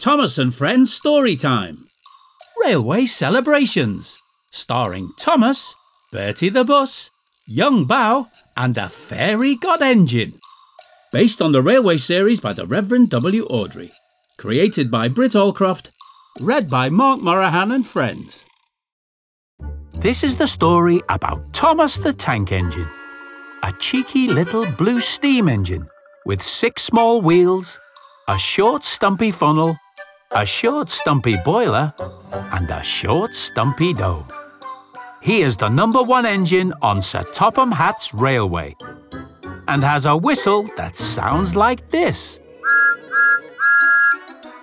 Thomas and Friends Story Time. Railway Celebrations. Starring Thomas, Bertie the Bus, Yong Bao, and a Fairy God Engine. Based on the railway series by the Reverend W. Awdry. Created by Britt Allcroft. Read by Mark Moraghan and friends. This is the story about Thomas the Tank Engine. A cheeky little blue steam engine with six small wheels, a short stumpy funnel, a short stumpy boiler, and a short stumpy dome. He is the number one engine on Sir Topham Hatt's railway and has a whistle that sounds like this.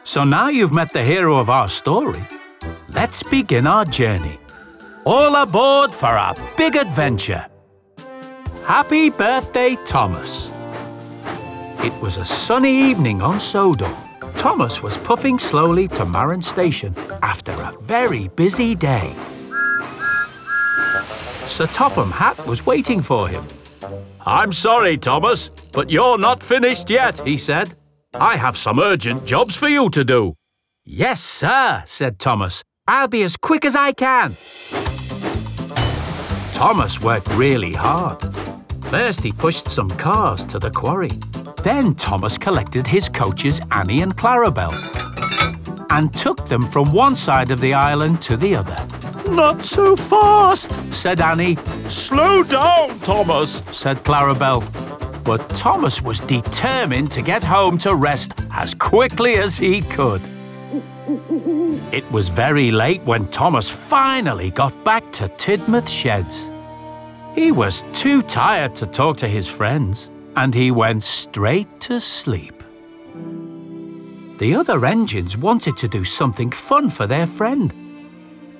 So now you've met the hero of our story, let's begin our journey. All aboard for a big adventure. Happy birthday, Thomas. It was a sunny evening on Sodor. Thomas was puffing slowly to Maron Station after a very busy day. Sir Topham Hatt was waiting for him. I'm sorry, Thomas, but you're not finished yet, he said. I have some urgent jobs for you to do. Yes, sir, said Thomas. I'll be as quick as I can. Thomas worked really hard. First, he pushed some cars to the quarry. Then Thomas collected his coaches Annie and Clarabel and took them from one side of the island to the other. Not so fast, said Annie. Slow down, Thomas, said Clarabel. But Thomas was determined to get home to rest as quickly as he could. It was very late when Thomas finally got back to Tidmouth Sheds. He was too tired to talk to his friends, and he went straight to sleep. The other engines wanted to do something fun for their friend.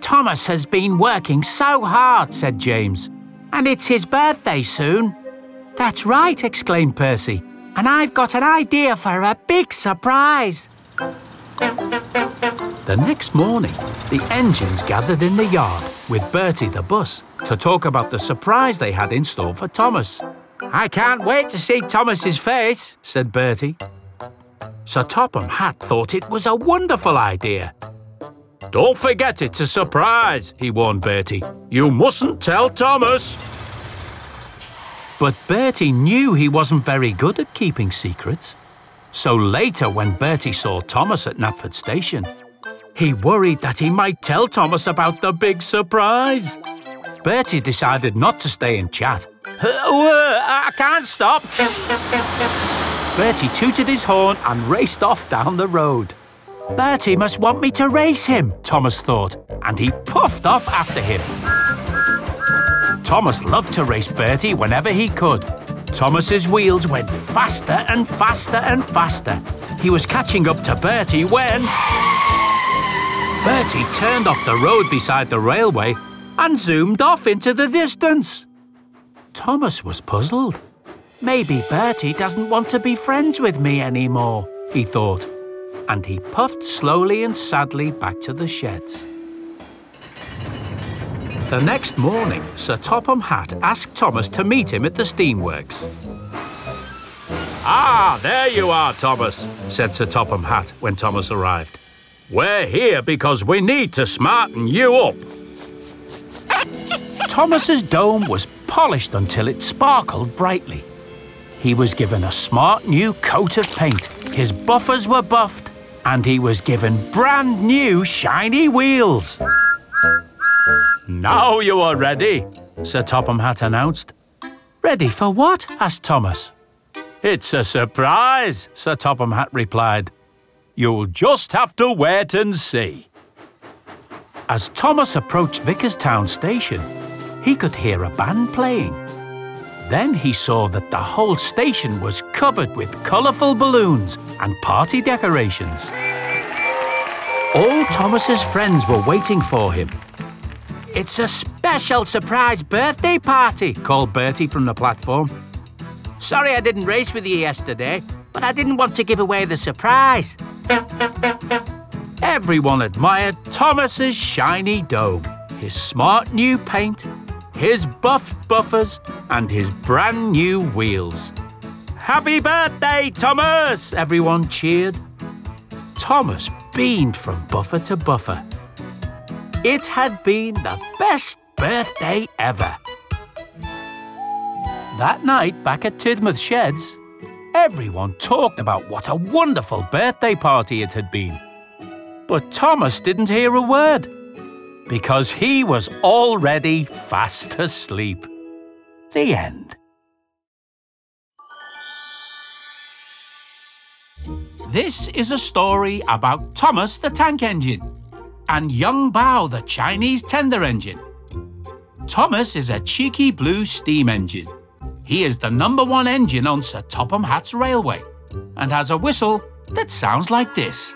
Thomas has been working so hard, said James, and it's his birthday soon. That's right, exclaimed Percy, and I've got an idea for a big surprise. The next morning, the engines gathered in the yard with Bertie the bus to talk about the surprise they had in store for Thomas. I can't wait to see Thomas's face, said Bertie. Sir Topham Hatt thought it was a wonderful idea. Don't forget it's a surprise, he warned Bertie. You mustn't tell Thomas. But Bertie knew he wasn't very good at keeping secrets. So later, when Bertie saw Thomas at Knapford Station, he worried that he might tell Thomas about the big surprise. Bertie decided not to stay and chat. I can't stop. Bertie tooted his horn and raced off down the road. Bertie must want me to race him, Thomas thought, and he puffed off after him. Thomas loved to race Bertie whenever he could. Thomas's wheels went faster and faster and faster. He was catching up to Bertie when. Bertie turned off the road beside the railway and zoomed off into the distance. Thomas was puzzled. Maybe Bertie doesn't want to be friends with me anymore, he thought, and he puffed slowly and sadly back to the sheds. The next morning, Sir Topham Hatt asked Thomas to meet him at the steamworks. Ah, there you are, Thomas, said Sir Topham Hatt when Thomas arrived. We're here because we need to smarten you up. Thomas's dome was polished until it sparkled brightly. He was given a smart new coat of paint, his buffers were buffed, and he was given brand new shiny wheels. Now you are ready, Sir Topham Hatt announced. Ready for what? asked Thomas. It's a surprise, Sir Topham Hatt replied. You'll just have to wait and see. As Thomas approached Vickerstown station, he could hear a band playing. Then he saw that the whole station was covered with colourful balloons and party decorations. All Thomas's friends were waiting for him. It's a special surprise birthday party, called Bertie from the platform. Sorry I didn't race with you yesterday, but I didn't want to give away the surprise. Everyone admired Thomas's shiny dome, his smart new paint, his buffed buffers, and his brand new wheels. Happy birthday, Thomas! Everyone cheered. Thomas beamed from buffer to buffer. It had been the best birthday ever. That night, back at Tidmouth Sheds, everyone talked about what a wonderful birthday party it had been. But Thomas didn't hear a word because he was already fast asleep. The end. This is a story about Thomas the Tank Engine and Yong Bao the Chinese Tender Engine. Thomas is a cheeky blue steam engine. He is the number one engine on Sir Topham Hatt's railway and has a whistle that sounds like this.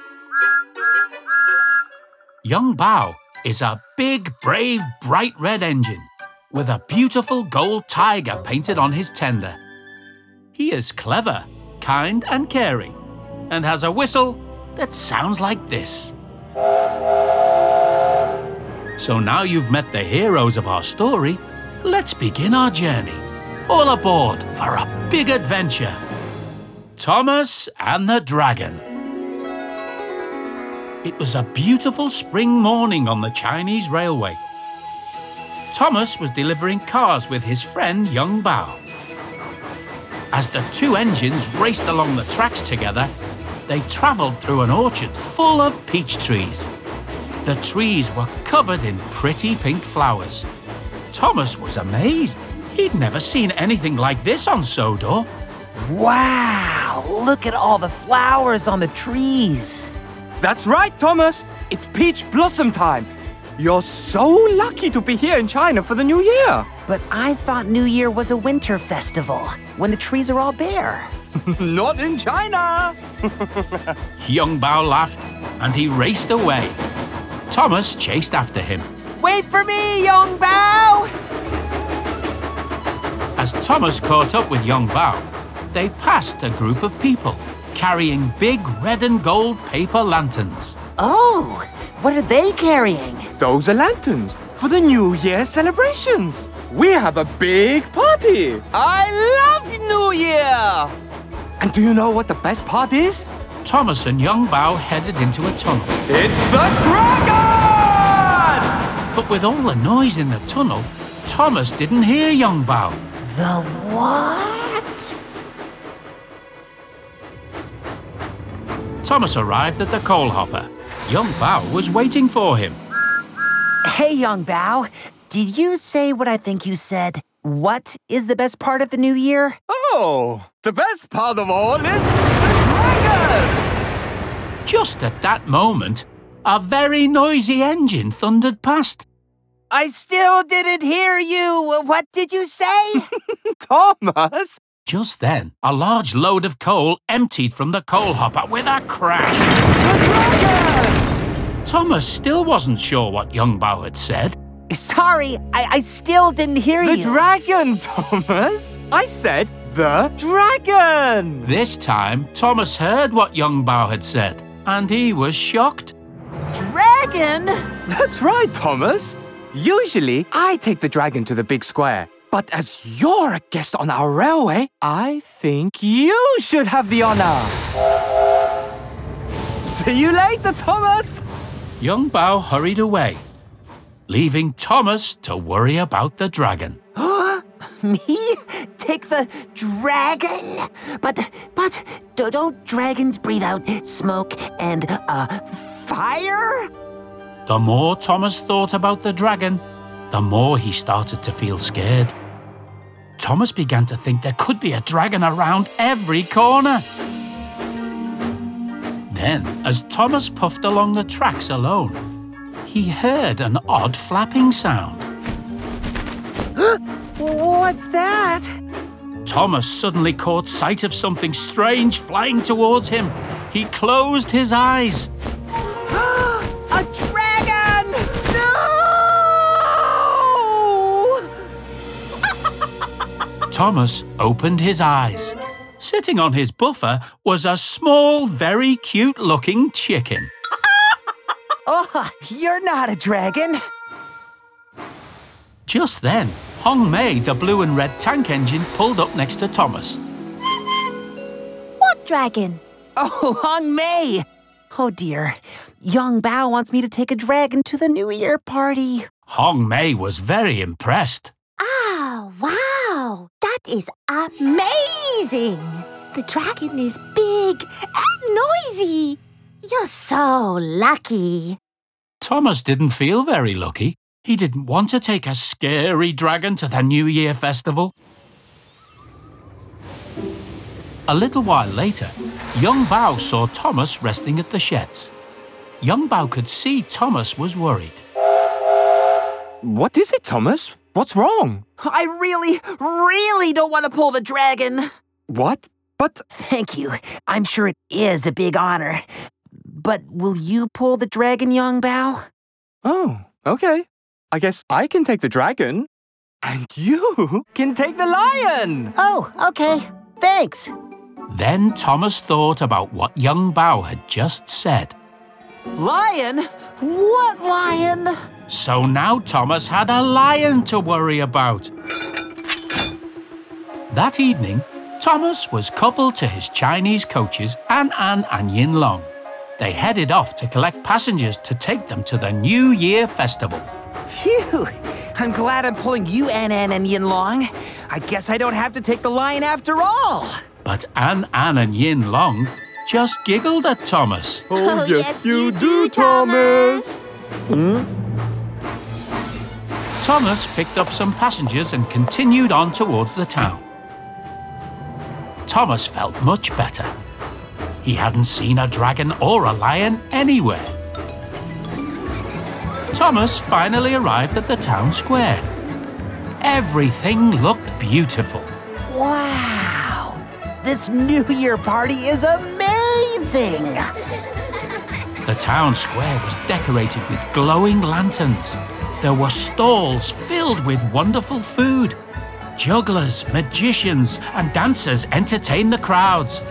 Yong Bao is a big, brave, bright red engine with a beautiful gold tiger painted on his tender. He is clever, kind, and caring and has a whistle that sounds like this. So now you've met the heroes of our story, let's begin our journey. All aboard for a big adventure. Thomas and the Dragon. It was a beautiful spring morning on the Chinese railway. Thomas was delivering cars with his friend Yong Bao. As the two engines raced along the tracks together, they travelled through an orchard full of peach trees. The trees were covered in pretty pink flowers. Thomas was amazed. He'd never seen anything like this on Sodor. Wow! Look at all the flowers on the trees. That's right, Thomas. It's peach blossom time. You're so lucky to be here in China for the new year. But I thought New Year was a winter festival when the trees are all bare. Not in China. Yong Bao laughed and he raced away. Thomas chased after him. Wait for me, Yong Bao! As Thomas caught up with Yong Bao, they passed a group of people carrying big red and gold paper lanterns. Oh, what are they carrying? Those are lanterns for the New Year celebrations. We have a big party. I love New Year. And do you know what the best part is? Thomas and Yong Bao headed into a tunnel. It's the dragon! But with all the noise in the tunnel, Thomas didn't hear Yong Bao. The what? Thomas arrived at the coal hopper. Yong Bao was waiting for him. Hey, Yong Bao, did you say what I think you said? What is the best part of the new year? Oh, the best part of all is the dragon! Just at that moment, a very noisy engine thundered past. I still didn't hear you. What did you say? Thomas! Just then, a large load of coal emptied from the coal hopper with a crash. The dragon! Thomas still wasn't sure what Yong Bao had said. Sorry, I, I still didn't hear The you. The dragon, Thomas! I said the dragon! This time, Thomas heard what Yong Bao had said, and he was shocked. dragon? That's right, Thomas. Usually, I take the dragon to the big square. But as you're a guest on our railway, I think you should have the honor. See you later, Thomas. Yong Bao hurried away, leaving Thomas to worry about the dragon. Me? Take the dragon? But, but, do- don't dragons breathe out smoke and, uh, fire? The more Thomas thought about the dragon, the more he started to feel scared. Thomas began to think there could be a dragon around every corner. Then, as Thomas puffed along the tracks alone, he heard an odd flapping sound. What's that? Thomas suddenly caught sight of something strange flying towards him. He closed his eyes. Thomas opened his eyes. Sitting on his buffer was a small, very cute looking chicken. Oh, you're not a dragon. Just then, Hong Mei, the blue and red tank engine, pulled up next to Thomas. What dragon? Oh, Hong Mei! Oh dear. Yong Bao wants me to take a dragon to the New Year party. Hong Mei was very impressed. Ah, wow! That is amazing! The dragon is big and noisy. You're so lucky. Thomas didn't feel very lucky. He didn't want to take a scary dragon to the New Year festival. A little while later, Yong Bao saw Thomas resting at the sheds. Yong Bao could see Thomas was worried. What is it, Thomas? What's wrong? I really, really don't want to pull the dragon. What? But Thank you. I'm sure it is a big honor. But will you pull the dragon, Yong Bao? oh, okay. I guess I can take the dragon, and you can take the lion. Oh, okay. Thanks. Then Thomas thought about what Yong Bao had just said. Lion? What lion? So now Thomas had a lion to worry about. That evening, Thomas was coupled to his Chinese coaches, An An and Yin Long. They headed off to collect passengers to take them to the New Year festival. Phew. I'm glad I'm pulling you, An An and Yin Long. I guess I don't have to take the lion after all. But An An and Yin Long just giggled at Thomas. Oh, oh yes, you do, Thomas. Thomas hmm? Picked up some passengers and continued on towards the town. Thomas felt much better. He hadn't seen a dragon or a lion anywhere. Thomas finally arrived at the town square. Everything looked beautiful. Wow. This New Year party is amazing. The town square was decorated with glowing lanterns. There were stalls filled with wonderful food. Jugglers, magicians, and dancers entertained the crowds.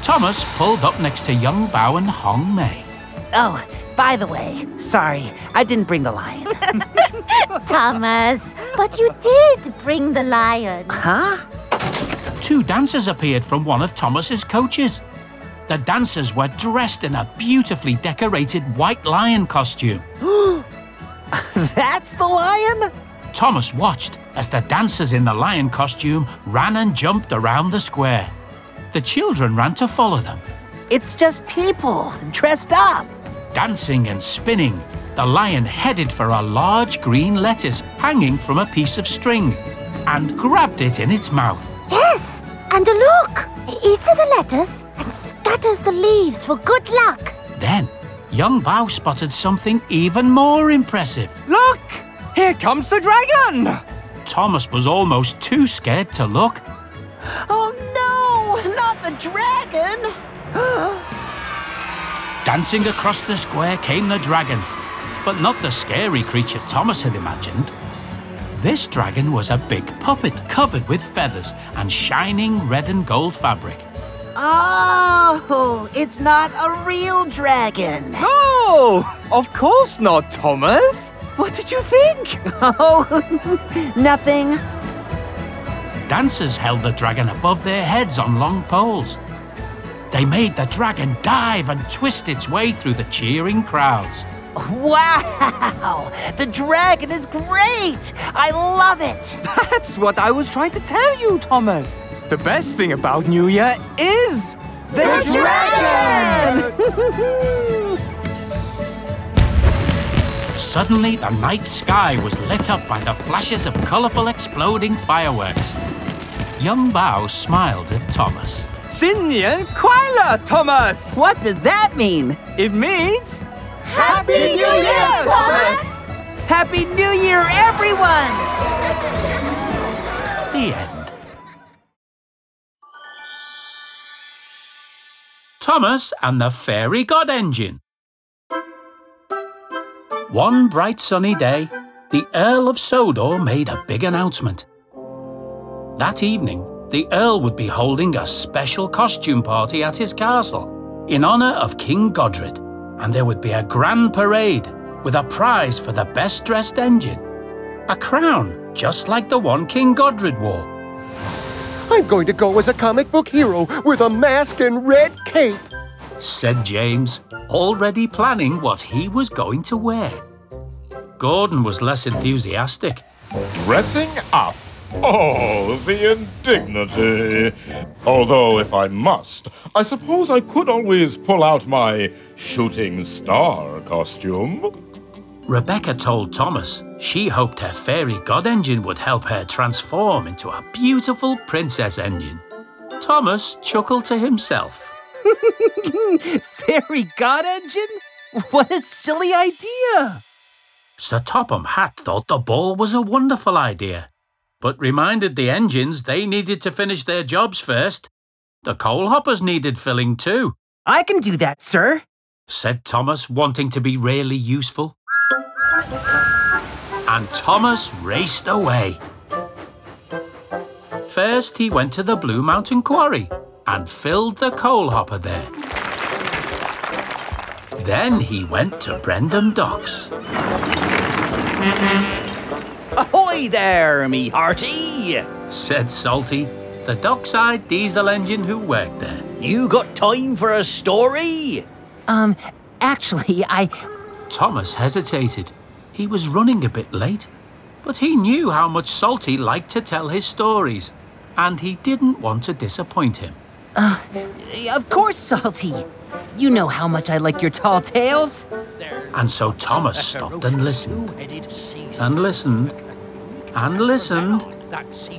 Thomas pulled up next to Yong Bao and Hong Mei. Oh, by the way, sorry, I didn't bring the lion. Thomas, but you did bring the lion. huh? Two dancers appeared from one of Thomas's coaches. The dancers were dressed in a beautifully decorated white lion costume. That's the lion? Thomas watched as the dancers in the lion costume ran and jumped around the square. The children ran to follow them. It's just people dressed up. Dancing and spinning, the lion headed for a large green lettuce hanging from a piece of string and grabbed it in its mouth. Yes, and look! It eats the lettuce and scatters the leaves for good luck. Then, Yong Bao spotted something even more impressive. Look! Here comes the dragon! Thomas was almost too scared to look. Oh no, not the dragon. Dancing across the square came the dragon, but not the scary creature Thomas had imagined. This dragon was a big puppet covered with feathers and shining red and gold fabric. Oh, it's not a real dragon. No! Of course not, Thomas! What did you think? Oh, nothing. Dancers held the dragon above their heads on long poles. They made the dragon dive and twist its way through the cheering crowds. Wow, the dragon is great. I love it. That's what I was trying to tell you, Thomas. The best thing about New Year is The dragon! Suddenly, the night sky was lit up by the flashes of colorful exploding fireworks. Yong Bao smiled at Thomas. 新年快乐, Thomas! What does that mean? It means Happy New Year, Thomas! Happy New Year, everyone! The end. Thomas and the Fairy God Engine. One bright sunny day, the Earl of Sodor made a big announcement. That evening, the Earl would be holding a special costume party at his castle in honour of King Godred, and there would be a grand parade with a prize for the best dressed engine. A crown, just like the one King Godred wore. I'm going to go as a comic book hero with a mask and red cape. said James, already planning what he was going to wear. Gordon was less enthusiastic. Dressing up? Oh, the indignity. Although, if I must, I suppose I could always pull out my shooting star costume. Rebecca told Thomas she hoped her fairy god engine would help her transform into a beautiful princess engine. Thomas chuckled to himself. Fairy God Engine? What a silly idea! Sir Topham Hatt thought the ball was a wonderful idea, but reminded the engines they needed to finish their jobs first. The coal hoppers needed filling too, I can do that, sir. said Thomas, wanting to be really useful. And Thomas raced away. First, he went to the Blue Mountain Quarry and filled the coal hopper there. Then he went to Brendam Docks. Ahoy there, me hearty! said Salty, the dockside diesel engine who worked there. You got time for a story? Um, actually, I. Thomas hesitated. He was running a bit late, but he knew how much Salty liked to tell his stories, and he didn't want to disappoint him. Uh, of course, Salty. You know how much I like your tall tales. And so Thomas stopped and listened, and listened, and listened,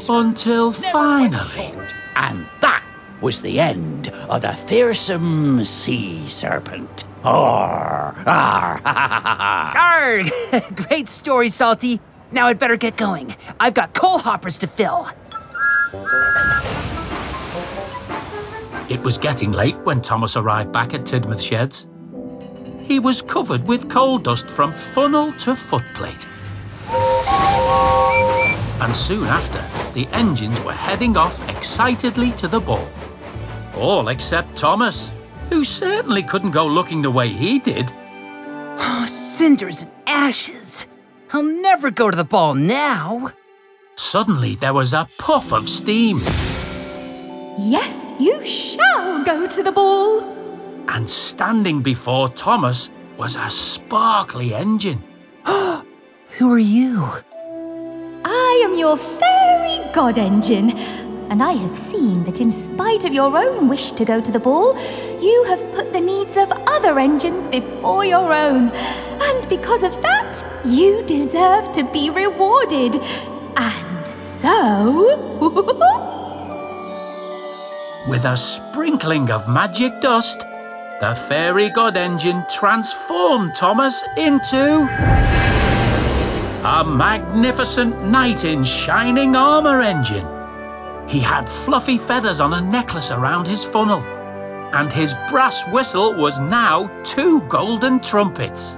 until finally. And that was the end of the fearsome sea serpent. Arr, arr, ha! Great story, Salty. Now I'd better get going. I've got coal hoppers to fill. It was getting late when Thomas arrived back at Tidmouth Sheds. He was covered with coal dust from funnel to footplate. And soon after, the engines were heading off excitedly to the ball. All except Thomas, who certainly couldn't go looking the way he did. Oh, cinders and ashes. I'll never go to the ball now. Suddenly, there was a puff of steam, Yes, you shall go to the ball. and standing before Thomas was a sparkly engine. Who are you? I am your fairy god engine, and I have seen that in spite of your own wish to go to the ball, you have put the needs of other engines before your own. And because of that, you deserve to be rewarded. And so. With a sprinkling of magic dust, the fairy god engine transformed Thomas into a magnificent knight in shining armor engine. He had fluffy feathers on a necklace around his funnel, and his brass whistle was now two golden trumpets.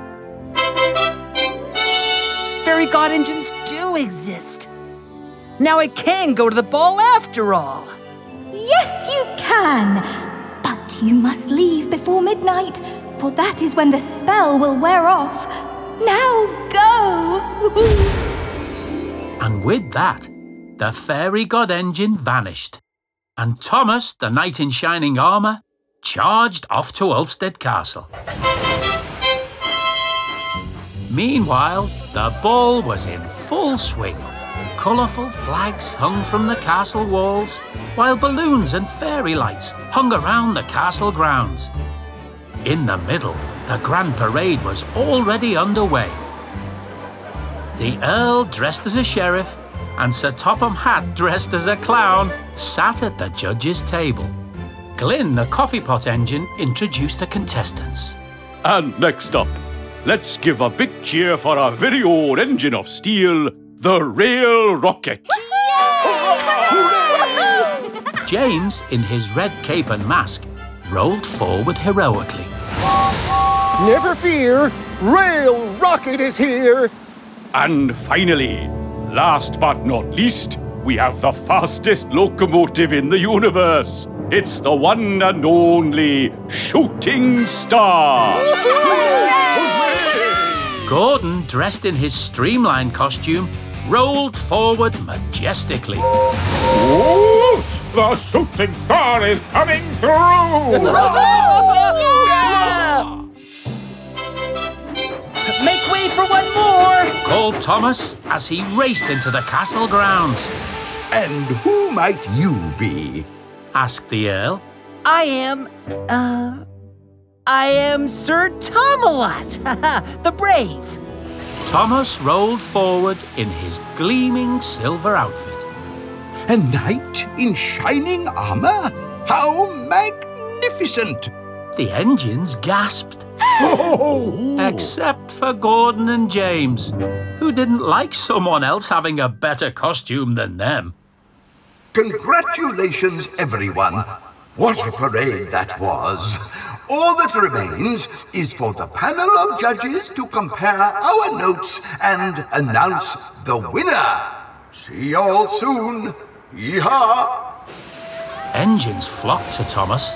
Fairy god engines do exist. Now I can go to the ball after all. Yes, you can. But you must leave before midnight, for that is when the spell will wear off. Now go! And with that, the fairy god engine vanished, and Thomas, the knight in shining armour, charged off to Ulfstead Castle. Meanwhile, the ball was in full swing. Colourful flags hung from the castle walls, while balloons and fairy lights hung around the castle grounds. In the middle, the grand parade was already underway. The Earl, dressed as a sheriff, and Sir Topham Hatt, dressed as a clown, sat at the judge's table. Glynn, the coffee pot engine, introduced the contestants. And next up, let's give a big cheer for our very own engine of steel, the Rail Rocket. James, in his red cape and mask, rolled forward heroically. Never fear, Rail Rocket is here. And finally, last but not least, we have the fastest locomotive in the universe. It's the one and only Shooting Star. Gordon, dressed in his streamlined costume, rolled forward majestically. Whoosh! The shooting star is coming through! Make way for one more! called Thomas as he raced into the castle grounds. And who might you be? asked the Earl. I am, uh, I am Sir Tomalot, the brave. Thomas rolled forward in his gleaming silver outfit. A knight in shining armor? How magnificent! The engines gasped. Oh! Except for Gordon and James, who didn't like someone else having a better costume than them. Congratulations, everyone. What a parade that was. All that remains is for the panel of judges to compare our notes and announce the winner. See you all soon. Yeehaw! Engines flocked to Thomas,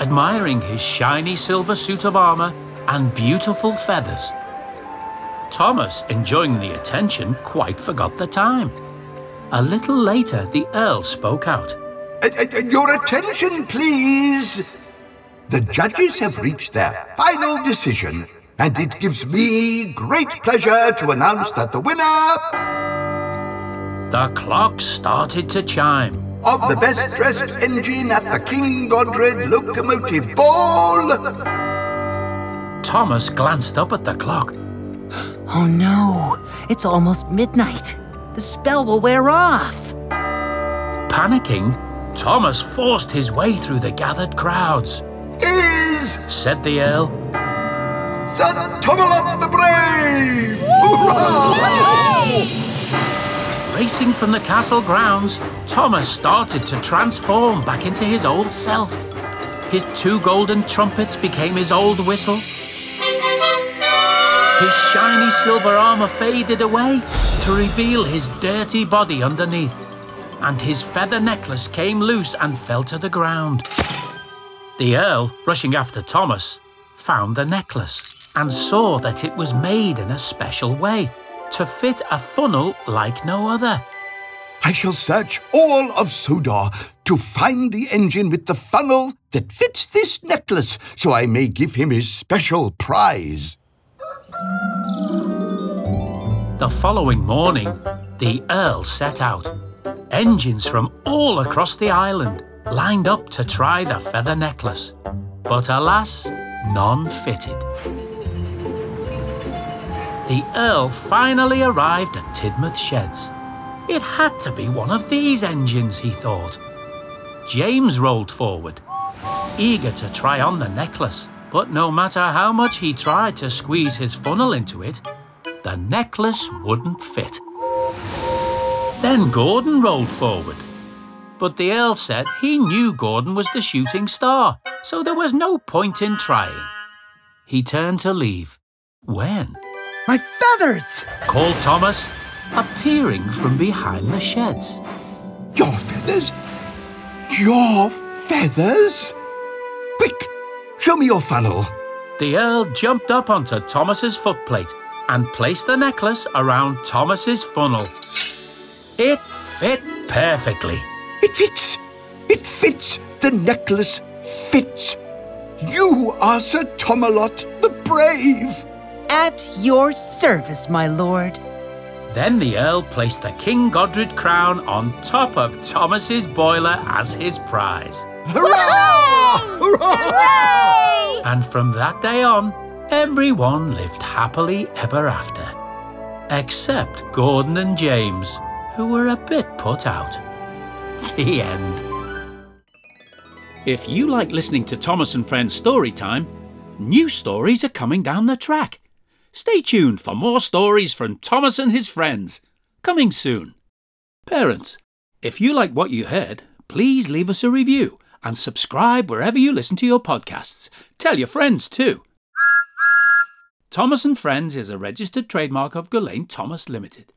admiring his shiny silver suit of armour and beautiful feathers. Thomas, enjoying the attention, quite forgot the time. A little later, the Earl spoke out. Uh, uh, your attention, please. The judges have reached their final decision, and it gives me great pleasure to announce that the winner The clock started to chime. of the best dressed engine at the King Godred Locomotive Ball Thomas glanced up at the clock. Oh no, it's almost midnight. The spell will wear off. Panicking, Thomas forced his way through the gathered crowds. Is Said the Earl, Sir Tomalot the Brave! Racing from the castle grounds, Thomas started to transform back into his old self. His two golden trumpets became his old whistle. His shiny silver armour faded away to reveal his dirty body underneath, and his feather necklace came loose and fell to the ground. The Earl, rushing after Thomas, found the necklace and saw that it was made in a special way to fit a funnel like no other. I shall search all of Sodor to find the engine with the funnel that fits this necklace so I may give him his special prize. The following morning, the Earl set out. Engines from all across the island lined up to try the feather necklace. But alas, none fitted. The Earl finally arrived at Tidmouth Sheds. It had to be one of these engines, he thought. James rolled forward, eager to try on the necklace, but no matter how much he tried to squeeze his funnel into it, the necklace wouldn't fit. Then Gordon rolled forward. But the Earl said he knew Gordon was the shooting star, so there was no point in trying. He turned to leave. When? My feathers! called Thomas, appearing from behind the sheds. Your feathers? Your feathers? Quick, show me your funnel. The Earl jumped up onto Thomas's footplate and placed the necklace around Thomas's funnel. It fit perfectly. It fits. It fits. The necklace fits. You are Sir Tomalot the Brave. At your service, my lord. Then the Earl placed the King Godred crown on top of Thomas's boiler as his prize. Hurrah! Hurrah! And from that day on, everyone lived happily ever after. Except Gordon and James, who were a bit put out. The end. If you like listening to Thomas and Friends story time, new stories are coming down the track. Stay tuned for more stories from Thomas and his friends. Coming soon. Parents, if you like what you heard, please leave us a review and subscribe wherever you listen to your podcasts. Tell your friends too. Thomas and Friends is a registered trademark of Gullane Thomas Limited.